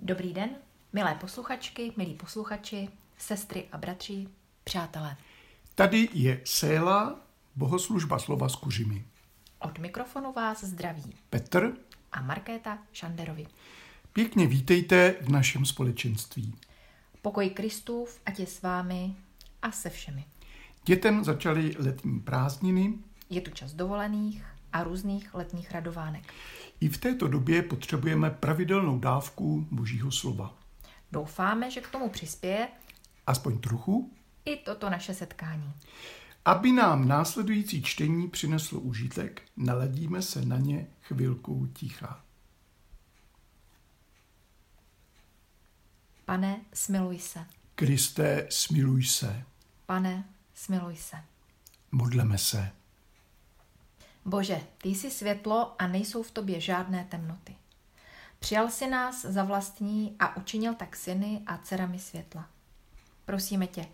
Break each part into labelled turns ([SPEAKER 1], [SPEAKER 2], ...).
[SPEAKER 1] Dobrý den, milé posluchačky, milí posluchači, sestry a bratři, přátelé.
[SPEAKER 2] Tady je Séla, bohoslužba slova s kuřimi.
[SPEAKER 1] Od mikrofonu vás zdraví
[SPEAKER 2] Petr,
[SPEAKER 1] a Markéta Šanderovi.
[SPEAKER 2] pěkně vítejte v našem společenství.
[SPEAKER 1] Pokoj Kristův, ať je s vámi a se všemi.
[SPEAKER 2] Dětem začaly letní prázdniny.
[SPEAKER 1] Je tu čas dovolených a různých letních radovánek.
[SPEAKER 2] I v této době potřebujeme pravidelnou dávku božího slova.
[SPEAKER 1] Doufáme, že k tomu přispěje
[SPEAKER 2] Aspoň trochu,
[SPEAKER 1] i toto naše setkání.
[SPEAKER 2] aby nám následující čtení přineslo užitek, naladíme se na ně chvilkou ticha.
[SPEAKER 1] Pane, smiluj se.
[SPEAKER 2] Kriste, smiluj se.
[SPEAKER 1] Pane, smiluj se.
[SPEAKER 2] Modleme se.
[SPEAKER 1] Bože, ty jsi světlo a nejsou v tobě žádné temnoty. Přijal si nás za vlastní a učinil tak syny a dcerami světla. Prosíme tě,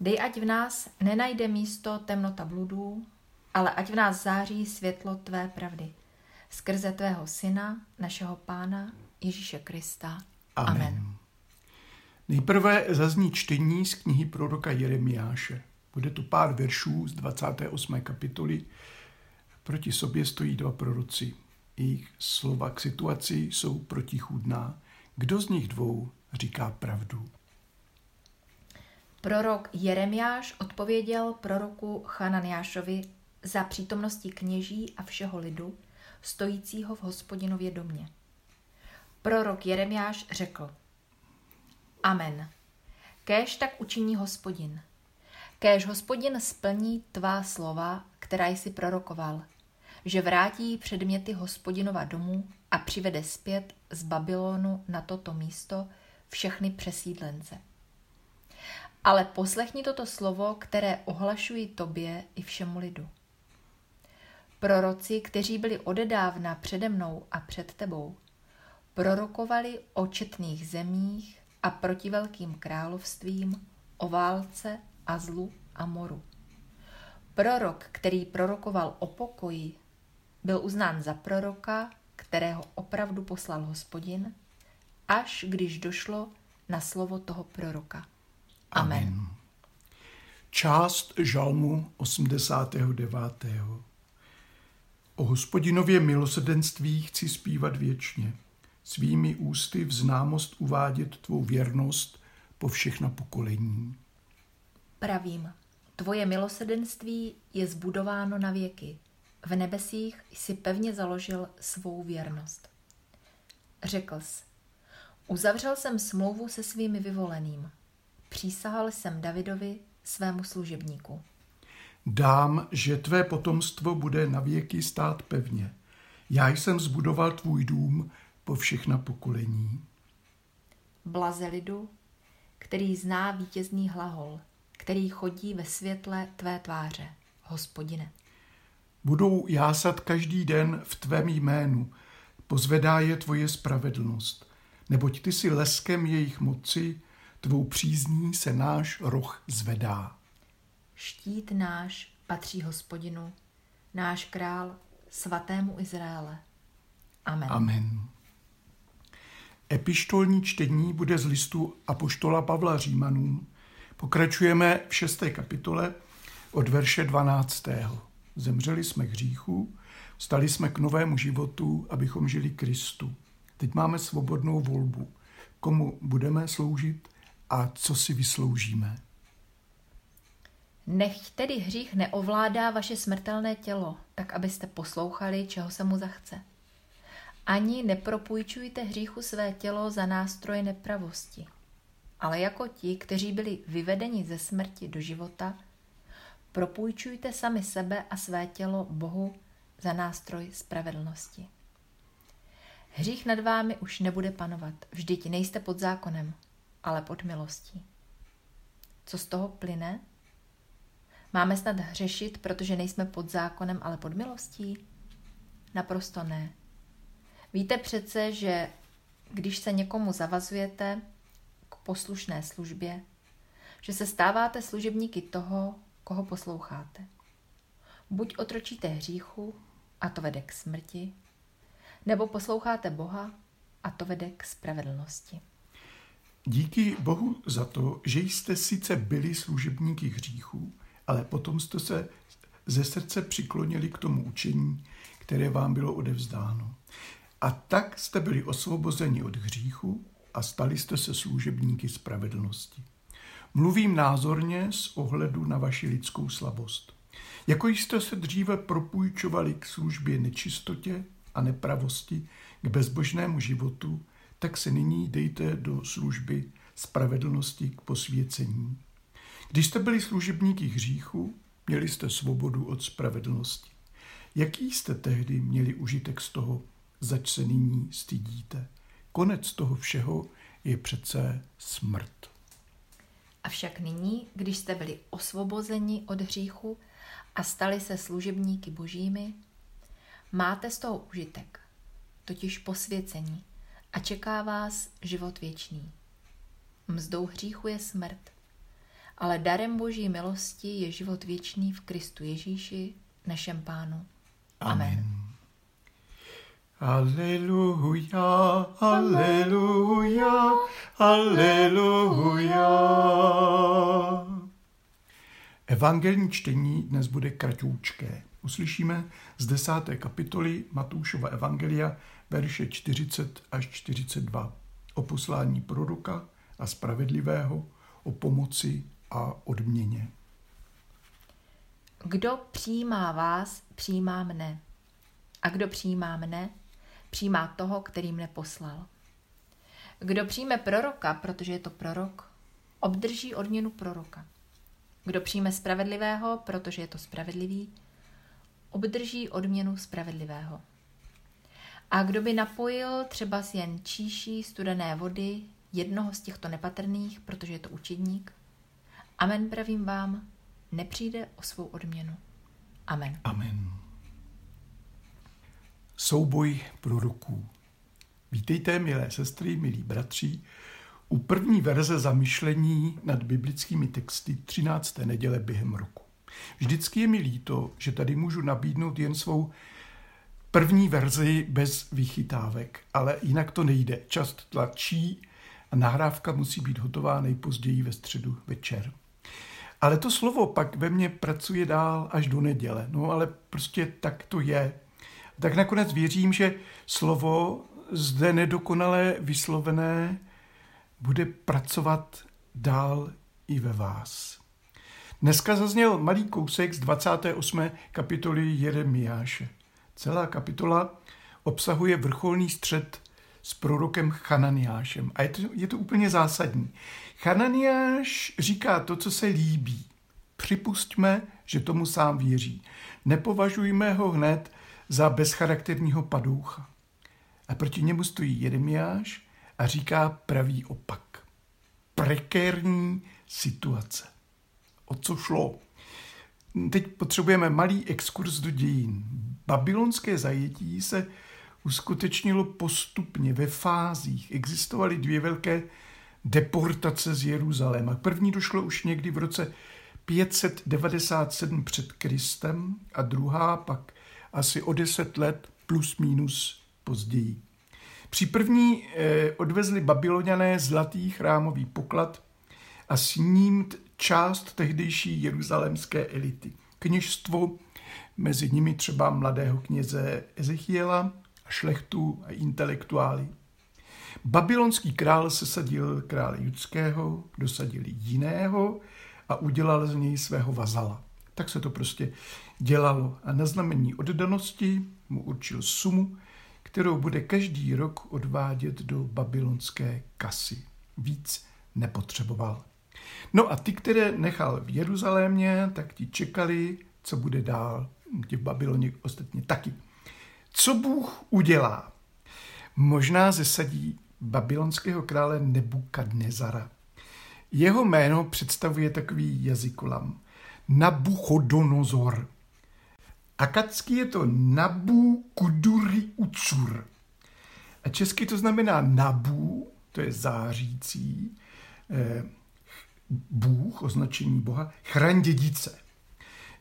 [SPEAKER 1] dej ať v nás nenajde místo temnota bludů, ale ať v nás září světlo tvé pravdy. Skrze tvého syna, našeho pána Ježíše Krista.
[SPEAKER 2] Amen.
[SPEAKER 1] Amen.
[SPEAKER 2] Nejprve zazní čtení z knihy proroka Jeremiáše. Bude to pár veršů z 28. kapitoly. Proti sobě stojí dva proroci. Jejich slova k situaci jsou protichůdná. Kdo z nich dvou říká pravdu?
[SPEAKER 1] Prorok Jeremiáš odpověděl proroku Chananiášovi za přítomnosti kněží a všeho lidu, stojícího v hospodinově domě. Prorok Jeremiáš řekl, Amen. Kéž tak učiní hospodin. Kéž hospodin splní tvá slova, která jsi prorokoval, že vrátí předměty hospodinova domu a přivede zpět z Babylonu na toto místo všechny přesídlence. Ale poslechni toto slovo, které ohlašuji tobě i všemu lidu. Proroci, kteří byli odedávna přede mnou a před tebou, prorokovali o četných zemích a proti velkým královstvím, o válce a zlu a moru. Prorok, který prorokoval o pokoji, byl uznán za proroka, kterého opravdu poslal hospodin, až když došlo na slovo toho proroka. Amen.
[SPEAKER 2] Část žalmu 89. O hospodinově milosrdenství chci zpívat věčně. Svými ústy v známost uvádět tvou věrnost po všechna pokolení.
[SPEAKER 1] Pravím, tvoje milosrdenství je zbudováno na věky. V nebesích jsi pevně založil svou věrnost. Řekl jsi, uzavřel jsem smlouvu se svými vyvoleným. Přísahal jsem Davidovi, svému služebníku.
[SPEAKER 2] Dám, že tvé potomstvo bude na věky stát pevně. Já jsem zbudoval tvůj dům po všechna pokolení.
[SPEAKER 1] Blaze lidu, který zná vítězný hlahol, který chodí ve světle tvé tváře, hospodine.
[SPEAKER 2] Budou jásat každý den v tvém jménu, pozvedá je tvoje spravedlnost, neboť ty si leskem jejich moci, tvou přízní se náš roh zvedá.
[SPEAKER 1] Štít náš patří hospodinu, náš král svatému Izraele. Amen.
[SPEAKER 2] Amen. Epištolní čtení bude z listu Apoštola Pavla Římanům. Pokračujeme v šesté kapitole od verše 12. Zemřeli jsme k hříchu, stali jsme k novému životu, abychom žili Kristu. Teď máme svobodnou volbu, komu budeme sloužit a co si vysloužíme.
[SPEAKER 1] Nechť tedy hřích neovládá vaše smrtelné tělo, tak abyste poslouchali, čeho se mu zachce. Ani nepropůjčujte hříchu své tělo za nástroje nepravosti, ale jako ti, kteří byli vyvedeni ze smrti do života, propůjčujte sami sebe a své tělo Bohu za nástroj spravedlnosti. Hřích nad vámi už nebude panovat, vždyť nejste pod zákonem, ale pod milostí. Co z toho plyne? Máme snad hřešit, protože nejsme pod zákonem, ale pod milostí? Naprosto ne. Víte přece, že když se někomu zavazujete poslušné službě, že se stáváte služebníky toho, koho posloucháte. Buď otročíte hříchu, a to vede k smrti, nebo posloucháte Boha a to vede k spravedlnosti.
[SPEAKER 2] Díky Bohu za to, že jste sice byli služebníky hříchů, ale potom jste se ze srdce přiklonili k tomu učení, které vám bylo odevzdáno. A tak jste byli osvobozeni od hříchu a stali jste se služebníky spravedlnosti. Mluvím názorně z ohledu na vaši lidskou slabost. Jako jste se dříve propůjčovali k službě nečistotě a nepravosti, k bezbožnému životu, tak se nyní dejte do služby spravedlnosti k posvěcení. Když jste byli služebníky hříchu, měli jste svobodu od spravedlnosti. Jaký jste tehdy měli užitek z toho, zač se nyní stydíte? Konec toho všeho je přece smrt.
[SPEAKER 1] Avšak nyní, když jste byli osvobozeni od hříchu a stali se služebníky božími, máte z toho užitek, totiž posvěcení, a čeká vás život věčný. Mzdou hříchu je smrt, ale darem boží milosti je život věčný v Kristu Ježíši, našem pánu. Amen.
[SPEAKER 2] Aleluja, aleluja, aleluja. Evangelní čtení dnes bude kratoučké. Uslyšíme z desáté kapitoly Matoušova Evangelia verše 40 až 42 o poslání proroka a spravedlivého, o pomoci a odměně.
[SPEAKER 1] Kdo přijímá vás, přijímá mne. A kdo přijímá mne, přijímá toho, který mne poslal. Kdo přijme proroka, protože je to prorok, obdrží odměnu proroka. Kdo přijme spravedlivého, protože je to spravedlivý, obdrží odměnu spravedlivého. A kdo by napojil třeba jen číší studené vody jednoho z těchto nepatrných, protože je to učedník, amen pravím vám, nepřijde o svou odměnu. Amen.
[SPEAKER 2] Amen. Souboj proroků. Vítejte, milé sestry, milí bratři, u první verze zamyšlení nad biblickými texty 13. neděle během roku. Vždycky je mi líto, že tady můžu nabídnout jen svou první verzi bez vychytávek, ale jinak to nejde. Čas tlačí a nahrávka musí být hotová nejpozději ve středu večer. Ale to slovo pak ve mně pracuje dál až do neděle. No ale prostě tak to je. Tak nakonec věřím, že slovo zde nedokonale vyslovené bude pracovat dál i ve vás. Dneska zazněl malý kousek z 28. kapitoly Jeremiáše. Celá kapitola obsahuje vrcholný střed s prorokem Chananiášem. A je to, je to úplně zásadní. Chananiáš říká to, co se líbí. Připustme, že tomu sám věří. Nepovažujme ho hned za bezcharakterního padoucha. A proti němu stojí Jeremiáš a říká pravý opak. Prekérní situace. O co šlo? Teď potřebujeme malý exkurs do dějin. Babylonské zajetí se uskutečnilo postupně ve fázích. Existovaly dvě velké deportace z Jeruzaléma. První došlo už někdy v roce 597 před Kristem a druhá pak asi o deset let plus minus později. Při první eh, odvezli babyloniané zlatý chrámový poklad a s ním část tehdejší jeruzalémské elity. Kněžstvo, mezi nimi třeba mladého kněze Ezechiela, šlechtu a intelektuály. Babylonský král sesadil krále judského, dosadil jiného a udělal z něj svého vazala. Tak se to prostě dělalo a na znamení oddanosti mu určil sumu, kterou bude každý rok odvádět do babylonské kasy. Víc nepotřeboval. No a ty, které nechal v Jeruzalémě, tak ti čekali, co bude dál. Ti v Babyloně ostatně taky. Co Bůh udělá? Možná zesadí babylonského krále Nebukadnezara. Jeho jméno představuje takový jazykolam. Nabuchodonozor. Akadský je to Nabu Kuduri Ucur. A česky to znamená Nabu, to je zářící, eh, Bůh, označení Boha, chraň dědice.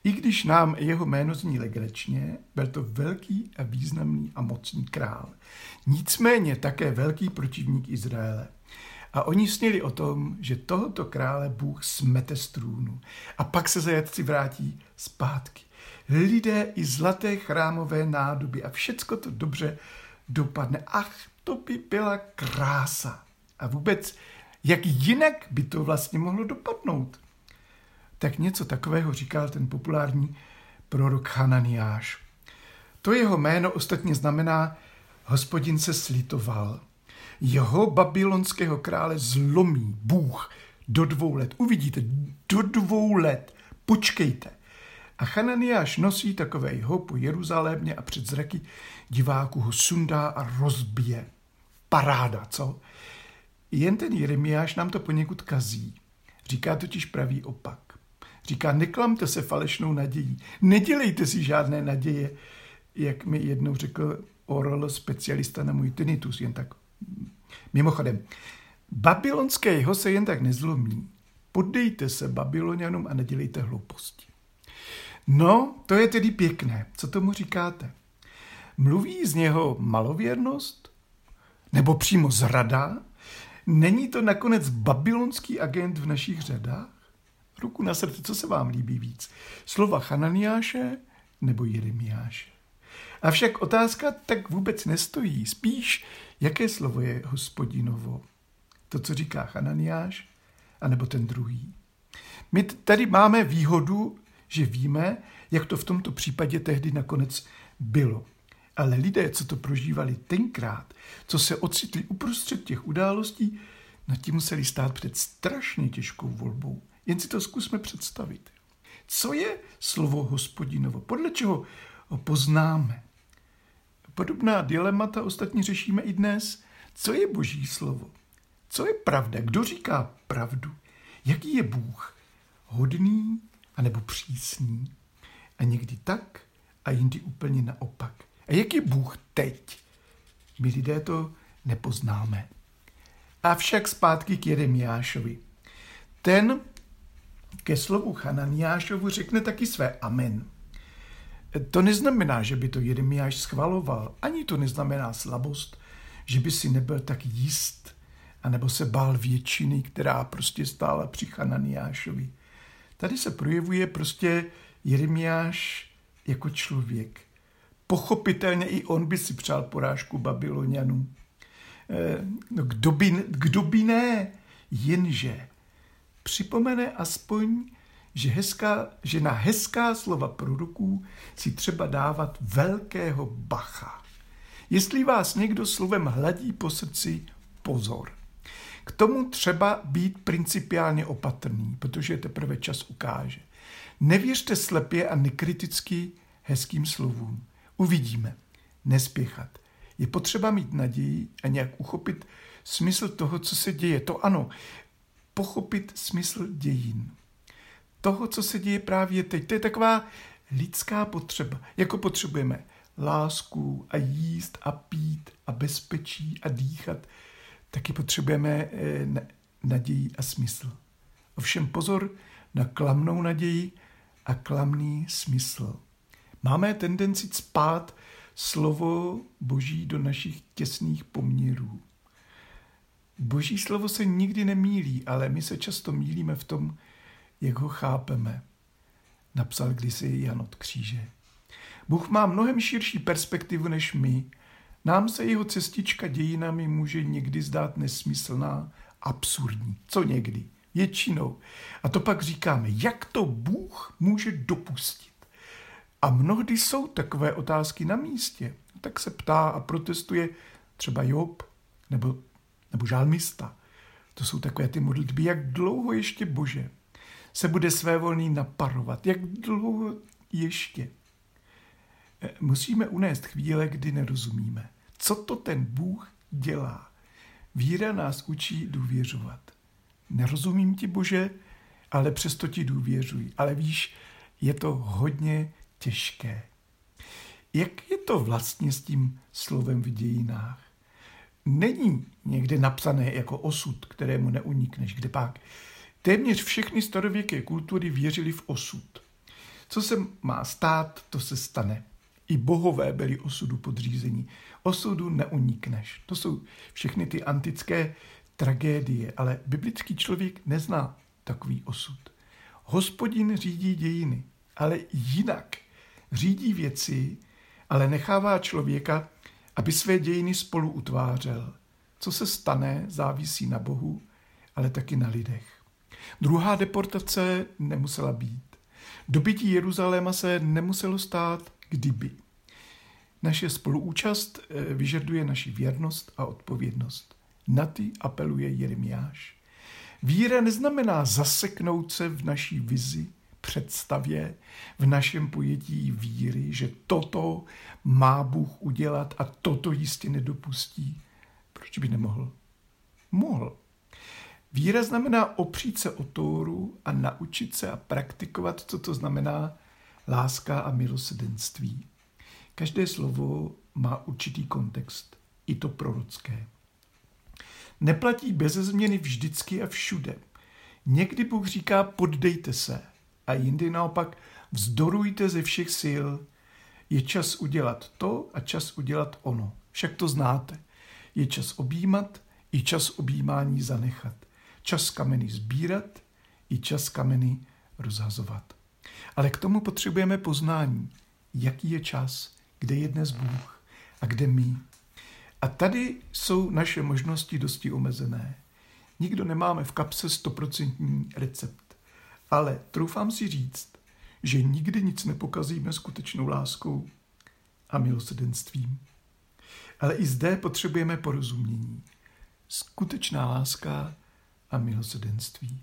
[SPEAKER 2] I když nám jeho jméno zní legračně, byl to velký a významný a mocný král. Nicméně také velký protivník Izraele. A oni snili o tom, že tohoto krále Bůh smete z trůnu a pak se zajatci vrátí zpátky. Lidé i zlaté chrámové nádoby a všecko to dobře dopadne. Ach, to by byla krása. A vůbec, jak jinak by to vlastně mohlo dopadnout? Tak něco takového říkal ten populární prorok Hananiáš. To jeho jméno ostatně znamená hospodin se slitoval. Jeho babylonského krále zlomí Bůh do dvou let. Uvidíte, do dvou let. Počkejte. A Hananiáš nosí takového po Jeruzalémě a před zraky diváků ho sundá a rozbije. Paráda, co? Jen ten Jeremiáš nám to poněkud kazí. Říká totiž pravý opak. Říká, neklamte se falešnou nadějí. Nedělejte si žádné naděje, jak mi jednou řekl oral specialista na můj tinnitus, jen tak. Mimochodem, babylonské jeho se jen tak nezlomí. Poddejte se Babylonianům a nedělejte hlouposti. No, to je tedy pěkné. Co tomu říkáte? Mluví z něho malověrnost? Nebo přímo zrada? Není to nakonec babylonský agent v našich řadách? Ruku na srdce, co se vám líbí víc? Slova Hananiáše nebo Jeremiáše? Avšak otázka tak vůbec nestojí. Spíš, jaké slovo je hospodinovo? To, co říká Hananiáš, anebo ten druhý? My tady máme výhodu, že víme, jak to v tomto případě tehdy nakonec bylo. Ale lidé, co to prožívali tenkrát, co se ocitli uprostřed těch událostí, na tím museli stát před strašně těžkou volbou. Jen si to zkusme představit. Co je slovo hospodinovo? Podle čeho ho poznáme? Podobná dilemata ostatně řešíme i dnes. Co je boží slovo? Co je pravda? Kdo říká pravdu? Jaký je Bůh? Hodný anebo přísný? A někdy tak a jindy úplně naopak. A jak je Bůh teď? My lidé to nepoznáme. Avšak zpátky k Jeremiášovi. Ten ke slovu Hananiášovu řekne taky své amen. To neznamená, že by to Jeremiáš schvaloval, ani to neznamená slabost, že by si nebyl tak jist, anebo se bál většiny, která prostě stála při Hananiášovi. Tady se projevuje prostě Jeremiáš jako člověk. Pochopitelně i on by si přál porážku Babylonianů. Eh, no kdo by, kdo by ne, jenže připomene aspoň, že, hezká, že na hezká slova proroků si třeba dávat velkého bacha. Jestli vás někdo slovem hladí po srdci, pozor. K tomu třeba být principiálně opatrný, protože teprve čas ukáže. Nevěřte slepě a nekriticky hezkým slovům. Uvidíme. Nespěchat. Je potřeba mít naději a nějak uchopit smysl toho, co se děje. To ano, pochopit smysl dějin. Toho, co se děje právě teď. To je taková lidská potřeba. Jako potřebujeme lásku a jíst a pít a bezpečí a dýchat, taky potřebujeme eh, naději a smysl. Ovšem pozor na klamnou naději a klamný smysl. Máme tendenci spát slovo Boží do našich těsných poměrů. Boží slovo se nikdy nemílí, ale my se často mílíme v tom, jak ho chápeme. Napsal kdysi Jan od kříže. Bůh má mnohem širší perspektivu než my. Nám se jeho cestička dějinami může někdy zdát nesmyslná, absurdní. Co někdy? Většinou. A to pak říkáme, jak to Bůh může dopustit. A mnohdy jsou takové otázky na místě. Tak se ptá a protestuje třeba Job nebo nebo žálmista. To jsou takové ty modlitby, jak dlouho ještě Bože se bude své volný naparovat, jak dlouho ještě. E, musíme unést chvíle, kdy nerozumíme. Co to ten Bůh dělá? Víra nás učí důvěřovat. Nerozumím ti, Bože, ale přesto ti důvěřuji. Ale víš, je to hodně těžké. Jak je to vlastně s tím slovem v dějinách? není někde napsané jako osud, kterému neunikneš, kde pak. Téměř všechny starověké kultury věřili v osud. Co se má stát, to se stane. I bohové byli osudu podřízení. Osudu neunikneš. To jsou všechny ty antické tragédie, ale biblický člověk nezná takový osud. Hospodin řídí dějiny, ale jinak. Řídí věci, ale nechává člověka, aby své dějiny spolu utvářel. Co se stane, závisí na Bohu, ale taky na lidech. Druhá deportace nemusela být. Dobytí Jeruzaléma se nemuselo stát, kdyby. Naše spoluúčast eh, vyžaduje naši věrnost a odpovědnost. Na ty apeluje Jeremiáš. Víra neznamená zaseknout se v naší vizi, představě, v našem pojetí víry, že toto má Bůh udělat a toto jistě nedopustí. Proč by nemohl? Mohl. Víra znamená opřít se o Tóru a naučit se a praktikovat, co to znamená láska a milosedenství. Každé slovo má určitý kontext, i to prorocké. Neplatí bez změny vždycky a všude. Někdy Bůh říká poddejte se a jindy naopak vzdorujte ze všech sil. Je čas udělat to a čas udělat ono. Však to znáte. Je čas objímat i čas objímání zanechat. Čas kameny sbírat i čas kameny rozhazovat. Ale k tomu potřebujeme poznání, jaký je čas, kde je dnes Bůh a kde my. A tady jsou naše možnosti dosti omezené. Nikdo nemáme v kapse stoprocentní recept. Ale troufám si říct, že nikdy nic nepokazíme skutečnou láskou a milosrdenstvím. Ale i zde potřebujeme porozumění. Skutečná láska a milosrdenství.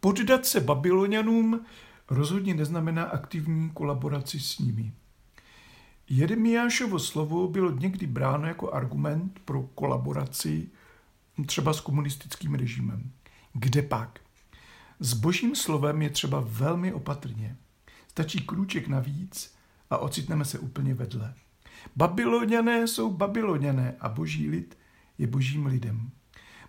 [SPEAKER 2] Poddat se Babylonianům rozhodně neznamená aktivní kolaboraci s nimi. Jeremiášovo slovo bylo někdy bráno jako argument pro kolaboraci třeba s komunistickým režimem. Kde pak? S božím slovem je třeba velmi opatrně. Stačí krůček navíc a ocitneme se úplně vedle. Babyloniané jsou babyloniané a boží lid je božím lidem.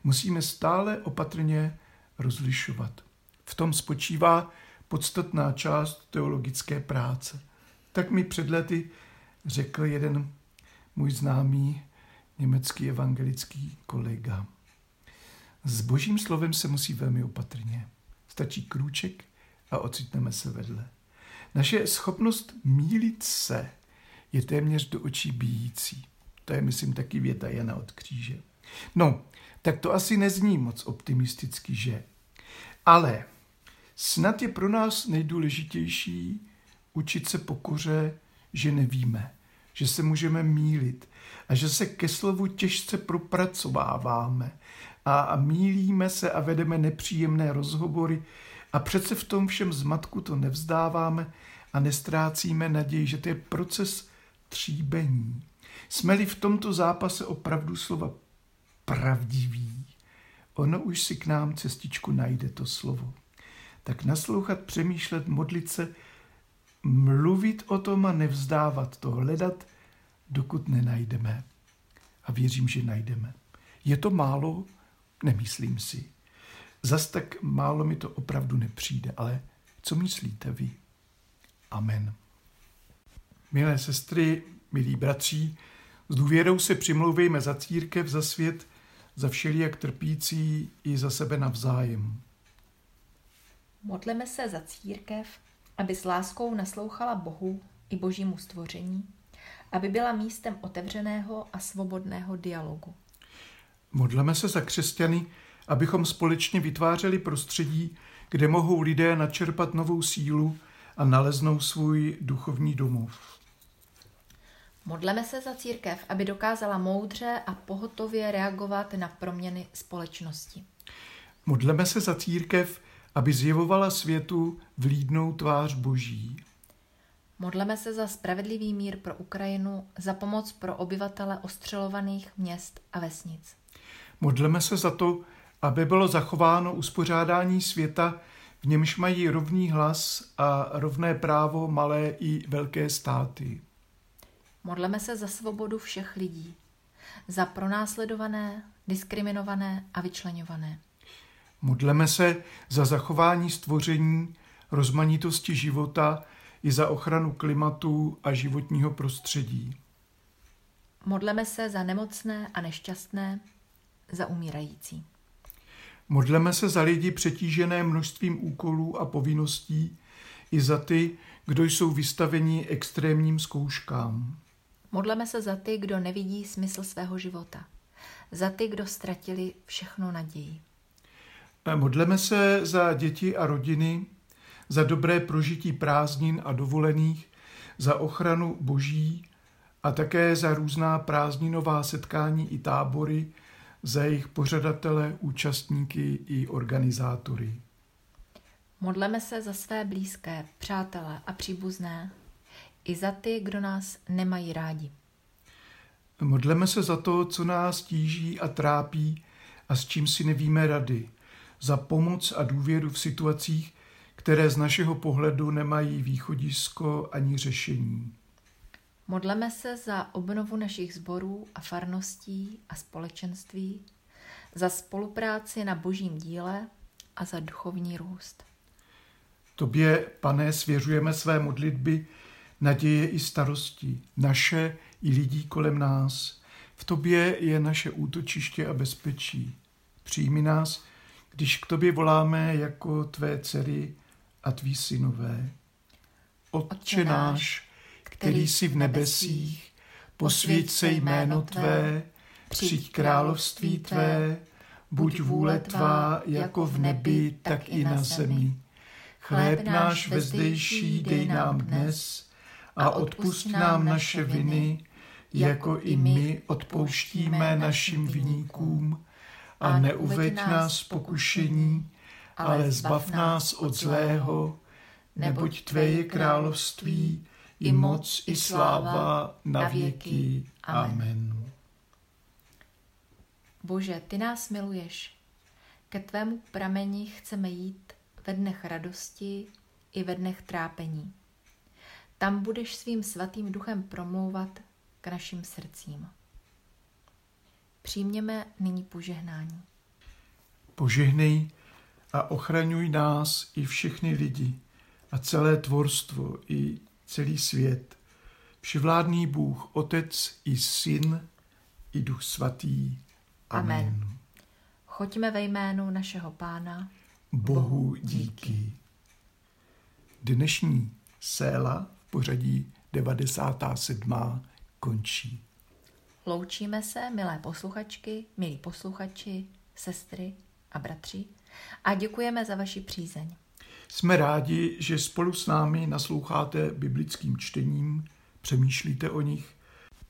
[SPEAKER 2] Musíme stále opatrně rozlišovat. V tom spočívá podstatná část teologické práce. Tak mi před lety řekl jeden můj známý německý evangelický kolega. S božím slovem se musí velmi opatrně. Stačí krůček a ocitneme se vedle. Naše schopnost mílit se je téměř do očí bíjící. To je, myslím, taky věta Jana od kříže. No, tak to asi nezní moc optimisticky, že? Ale snad je pro nás nejdůležitější učit se pokoře, že nevíme, že se můžeme mílit a že se ke slovu těžce propracováváme a, mílíme se a vedeme nepříjemné rozhovory a přece v tom všem zmatku to nevzdáváme a nestrácíme naději, že to je proces tříbení. Jsme-li v tomto zápase opravdu slova pravdivý, ono už si k nám cestičku najde to slovo. Tak naslouchat, přemýšlet, modlit se, mluvit o tom a nevzdávat to, hledat, dokud nenajdeme. A věřím, že najdeme. Je to málo? Nemyslím si. Zas tak málo mi to opravdu nepřijde, ale co myslíte vy? Amen. Milé sestry, milí bratři, s důvěrou se přimlouvejme za církev, za svět, za všelijak trpící i za sebe navzájem.
[SPEAKER 1] Modleme se za církev, aby s láskou naslouchala Bohu i božímu stvoření, aby byla místem otevřeného a svobodného dialogu.
[SPEAKER 2] Modleme se za křesťany, abychom společně vytvářeli prostředí, kde mohou lidé načerpat novou sílu a naleznou svůj duchovní domov.
[SPEAKER 1] Modleme se za církev, aby dokázala moudře a pohotově reagovat na proměny společnosti.
[SPEAKER 2] Modleme se za církev, aby zjevovala světu vlídnou tvář Boží.
[SPEAKER 1] Modleme se za spravedlivý mír pro Ukrajinu, za pomoc pro obyvatele ostřelovaných měst a vesnic.
[SPEAKER 2] Modleme se za to, aby bylo zachováno uspořádání světa, v němž mají rovný hlas a rovné právo malé i velké státy.
[SPEAKER 1] Modleme se za svobodu všech lidí, za pronásledované, diskriminované a vyčlenované.
[SPEAKER 2] Modleme se za zachování stvoření, rozmanitosti života i za ochranu klimatu a životního prostředí.
[SPEAKER 1] Modleme se za nemocné a nešťastné, za umírající.
[SPEAKER 2] Modleme se za lidi přetížené množstvím úkolů a povinností i za ty, kdo jsou vystaveni extrémním zkouškám.
[SPEAKER 1] Modleme se za ty, kdo nevidí smysl svého života. Za ty, kdo ztratili všechno naději.
[SPEAKER 2] Modleme se za děti a rodiny, za dobré prožití prázdnin a dovolených, za ochranu boží a také za různá prázdninová setkání i tábory, za jejich pořadatele, účastníky i organizátory.
[SPEAKER 1] Modleme se za své blízké, přátelé a příbuzné, i za ty, kdo nás nemají rádi.
[SPEAKER 2] Modleme se za to, co nás tíží a trápí a s čím si nevíme rady, za pomoc a důvěru v situacích, které z našeho pohledu nemají východisko ani řešení.
[SPEAKER 1] Modleme se za obnovu našich sborů a farností a společenství, za spolupráci na božím díle a za duchovní růst.
[SPEAKER 2] Tobě, pane, svěřujeme své modlitby, naděje i starosti, naše i lidí kolem nás. V tobě je naše útočiště a bezpečí. Přijmi nás, když k tobě voláme jako tvé dcery a tví synové. Otče náš, který jsi v nebesích, posvěď se jméno Tvé, přijď království Tvé, buď vůle Tvá jako v nebi, tak i na zemi. Chléb náš vezdejší dej nám dnes a odpust nám naše viny, jako i my odpouštíme našim viníkům a neuveď nás pokušení, ale zbav nás od zlého, neboť Tvé je království, i moc, i sláva na věky. Amen.
[SPEAKER 1] Bože, ty nás miluješ. Ke tvému prameni chceme jít ve dnech radosti i ve dnech trápení. Tam budeš svým svatým duchem promlouvat k našim srdcím. Přijměme nyní požehnání.
[SPEAKER 2] Požehnej a ochraňuj nás i všechny lidi a celé tvorstvo i celý svět. Vševládný Bůh, Otec i Syn i Duch Svatý. Amen. Amen.
[SPEAKER 1] Choďme ve jménu našeho Pána.
[SPEAKER 2] Bohu díky. Dnešní séla v pořadí 97. končí.
[SPEAKER 1] Loučíme se, milé posluchačky, milí posluchači, sestry a bratři a děkujeme za vaši přízeň.
[SPEAKER 2] Jsme rádi, že spolu s námi nasloucháte biblickým čtením, přemýšlíte o nich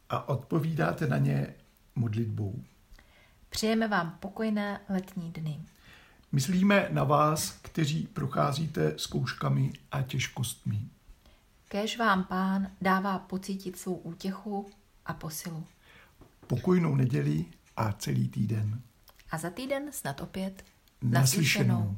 [SPEAKER 2] a odpovídáte na ně modlitbou.
[SPEAKER 1] Přejeme vám pokojné letní dny.
[SPEAKER 2] Myslíme na vás, kteří procházíte zkouškami a těžkostmi.
[SPEAKER 1] Kéž vám pán dává pocítit svou útěchu a posilu.
[SPEAKER 2] Pokojnou neděli a celý týden.
[SPEAKER 1] A za týden snad opět
[SPEAKER 2] naslyšenou. naslyšenou.